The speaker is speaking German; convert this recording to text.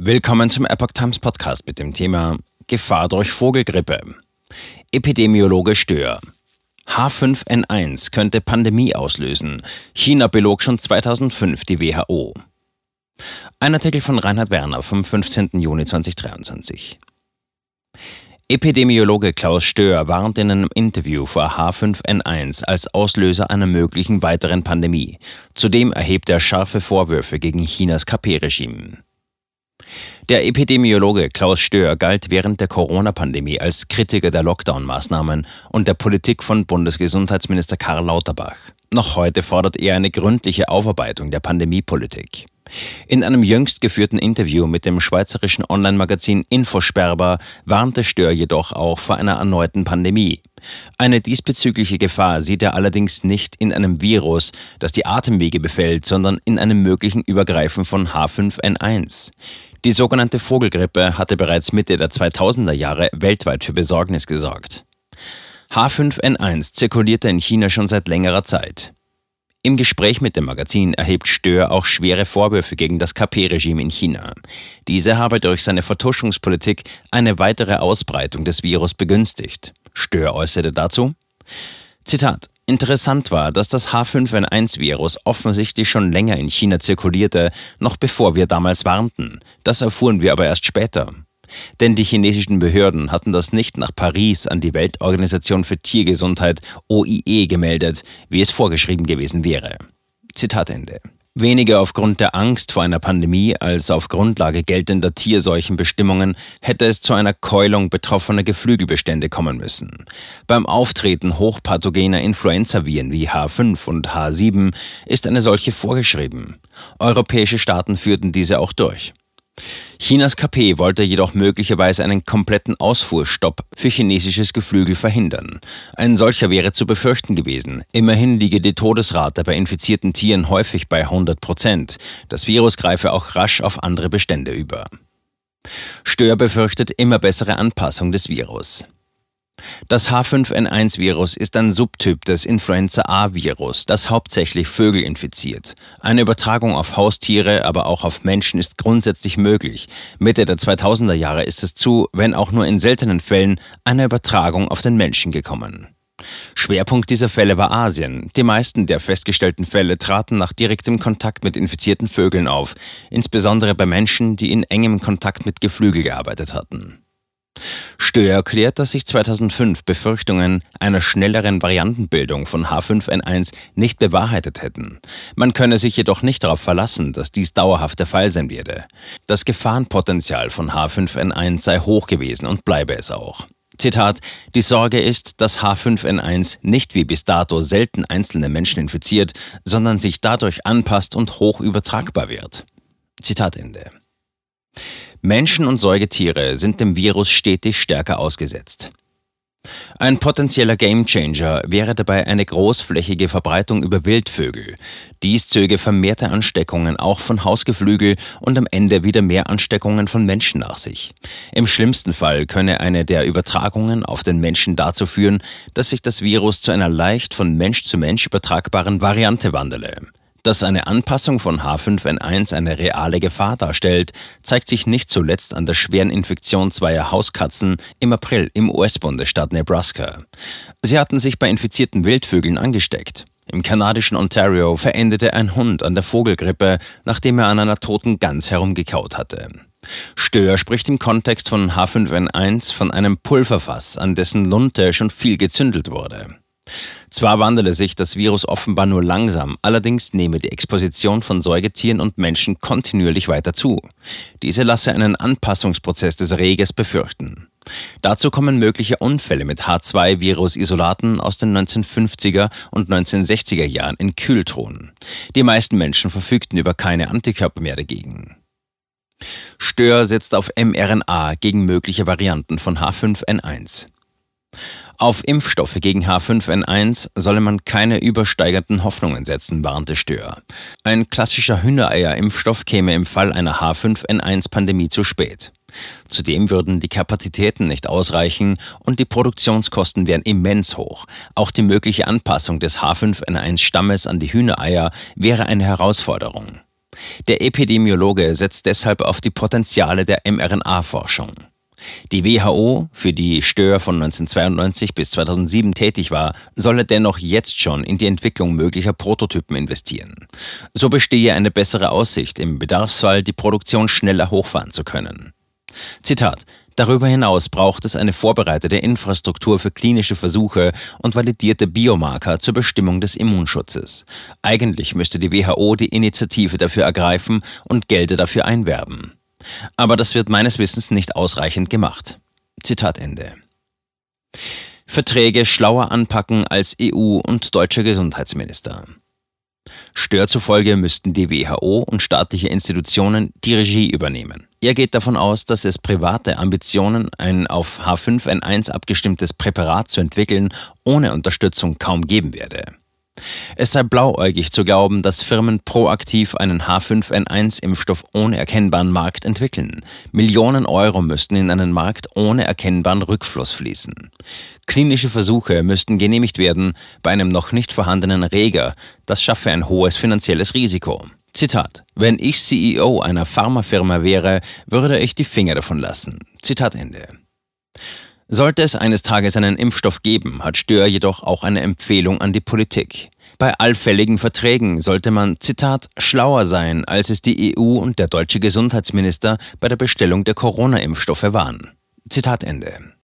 Willkommen zum Epoch Times Podcast mit dem Thema Gefahr durch Vogelgrippe. Epidemiologe Stör. H5N1 könnte Pandemie auslösen. China belog schon 2005 die WHO. Ein Artikel von Reinhard Werner vom 15. Juni 2023. Epidemiologe Klaus Stör warnt in einem Interview vor H5N1 als Auslöser einer möglichen weiteren Pandemie. Zudem erhebt er scharfe Vorwürfe gegen Chinas KP-Regime. Der Epidemiologe Klaus Stör galt während der Corona-Pandemie als Kritiker der Lockdown-Maßnahmen und der Politik von Bundesgesundheitsminister Karl Lauterbach. Noch heute fordert er eine gründliche Aufarbeitung der Pandemiepolitik. In einem jüngst geführten Interview mit dem schweizerischen Online-Magazin Infosperber warnte Stör jedoch auch vor einer erneuten Pandemie. Eine diesbezügliche Gefahr sieht er allerdings nicht in einem Virus, das die Atemwege befällt, sondern in einem möglichen Übergreifen von H5N1. Die sogenannte Vogelgrippe hatte bereits Mitte der 2000er Jahre weltweit für Besorgnis gesorgt. H5N1 zirkulierte in China schon seit längerer Zeit. Im Gespräch mit dem Magazin erhebt Stör auch schwere Vorwürfe gegen das KP-Regime in China. Diese habe durch seine Vertuschungspolitik eine weitere Ausbreitung des Virus begünstigt. Stör äußerte dazu, Zitat, Interessant war, dass das H5N1-Virus offensichtlich schon länger in China zirkulierte, noch bevor wir damals warnten. Das erfuhren wir aber erst später. Denn die chinesischen Behörden hatten das nicht nach Paris an die Weltorganisation für Tiergesundheit OIE gemeldet, wie es vorgeschrieben gewesen wäre. Zitat Ende. Weniger aufgrund der Angst vor einer Pandemie als auf Grundlage geltender Tierseuchenbestimmungen hätte es zu einer Keulung betroffener Geflügelbestände kommen müssen. Beim Auftreten hochpathogener Influenzaviren wie H5 und H7 ist eine solche vorgeschrieben. Europäische Staaten führten diese auch durch. Chinas KP wollte jedoch möglicherweise einen kompletten Ausfuhrstopp für chinesisches Geflügel verhindern. Ein solcher wäre zu befürchten gewesen. Immerhin liege die Todesrate bei infizierten Tieren häufig bei 100 Prozent. Das Virus greife auch rasch auf andere Bestände über. Stör befürchtet immer bessere Anpassung des Virus. Das H5N1-Virus ist ein Subtyp des Influenza-A-Virus, das hauptsächlich Vögel infiziert. Eine Übertragung auf Haustiere, aber auch auf Menschen ist grundsätzlich möglich. Mitte der 2000er Jahre ist es zu, wenn auch nur in seltenen Fällen, einer Übertragung auf den Menschen gekommen. Schwerpunkt dieser Fälle war Asien. Die meisten der festgestellten Fälle traten nach direktem Kontakt mit infizierten Vögeln auf, insbesondere bei Menschen, die in engem Kontakt mit Geflügel gearbeitet hatten. Stör erklärt, dass sich 2005 Befürchtungen einer schnelleren Variantenbildung von H5N1 nicht bewahrheitet hätten. Man könne sich jedoch nicht darauf verlassen, dass dies dauerhaft der Fall sein werde. Das Gefahrenpotenzial von H5N1 sei hoch gewesen und bleibe es auch. Zitat, die Sorge ist, dass H5N1 nicht wie bis dato selten einzelne Menschen infiziert, sondern sich dadurch anpasst und hoch übertragbar wird. Zitat Ende. Menschen und Säugetiere sind dem Virus stetig stärker ausgesetzt. Ein potenzieller Gamechanger wäre dabei eine großflächige Verbreitung über Wildvögel. Dies zöge vermehrte Ansteckungen auch von Hausgeflügel und am Ende wieder mehr Ansteckungen von Menschen nach sich. Im schlimmsten Fall könne eine der Übertragungen auf den Menschen dazu führen, dass sich das Virus zu einer leicht von Mensch zu Mensch übertragbaren Variante wandele. Dass eine Anpassung von H5N1 eine reale Gefahr darstellt, zeigt sich nicht zuletzt an der schweren Infektion zweier Hauskatzen im April im US-Bundesstaat Nebraska. Sie hatten sich bei infizierten Wildvögeln angesteckt. Im kanadischen Ontario verendete ein Hund an der Vogelgrippe, nachdem er an einer toten Gans herumgekaut hatte. Stör spricht im Kontext von H5N1 von einem Pulverfass, an dessen Lunte schon viel gezündelt wurde. Zwar wandele sich das Virus offenbar nur langsam, allerdings nehme die Exposition von Säugetieren und Menschen kontinuierlich weiter zu. Diese lasse einen Anpassungsprozess des Reges befürchten. Dazu kommen mögliche Unfälle mit H2-Virus-Isolaten aus den 1950er und 1960er Jahren in Kühltruhen. Die meisten Menschen verfügten über keine Antikörper mehr dagegen. Stör setzt auf mRNA gegen mögliche Varianten von H5N1. Auf Impfstoffe gegen H5N1 solle man keine übersteigerten Hoffnungen setzen, warnte Stör. Ein klassischer Hühnereier-Impfstoff käme im Fall einer H5N1-Pandemie zu spät. Zudem würden die Kapazitäten nicht ausreichen und die Produktionskosten wären immens hoch. Auch die mögliche Anpassung des H5N1-Stammes an die Hühnereier wäre eine Herausforderung. Der Epidemiologe setzt deshalb auf die Potenziale der mRNA-Forschung. Die WHO, für die Stör von 1992 bis 2007 tätig war, solle dennoch jetzt schon in die Entwicklung möglicher Prototypen investieren. So bestehe eine bessere Aussicht, im Bedarfsfall die Produktion schneller hochfahren zu können. Zitat Darüber hinaus braucht es eine vorbereitete Infrastruktur für klinische Versuche und validierte Biomarker zur Bestimmung des Immunschutzes. Eigentlich müsste die WHO die Initiative dafür ergreifen und Gelder dafür einwerben. Aber das wird meines Wissens nicht ausreichend gemacht. Zitat Ende. Verträge schlauer anpacken als EU und deutscher Gesundheitsminister. Stör zufolge müssten die WHO und staatliche Institutionen die Regie übernehmen. Er geht davon aus, dass es private Ambitionen, ein auf H5N1 abgestimmtes Präparat zu entwickeln, ohne Unterstützung kaum geben werde. Es sei blauäugig zu glauben, dass Firmen proaktiv einen H5N1-Impfstoff ohne erkennbaren Markt entwickeln. Millionen Euro müssten in einen Markt ohne erkennbaren Rückfluss fließen. Klinische Versuche müssten genehmigt werden bei einem noch nicht vorhandenen Reger. Das schaffe ein hohes finanzielles Risiko. Zitat: Wenn ich CEO einer Pharmafirma wäre, würde ich die Finger davon lassen. Zitat Ende. Sollte es eines Tages einen Impfstoff geben, hat Stör jedoch auch eine Empfehlung an die Politik. Bei allfälligen Verträgen sollte man, Zitat, schlauer sein, als es die EU und der deutsche Gesundheitsminister bei der Bestellung der Corona-Impfstoffe waren. Zitat Ende.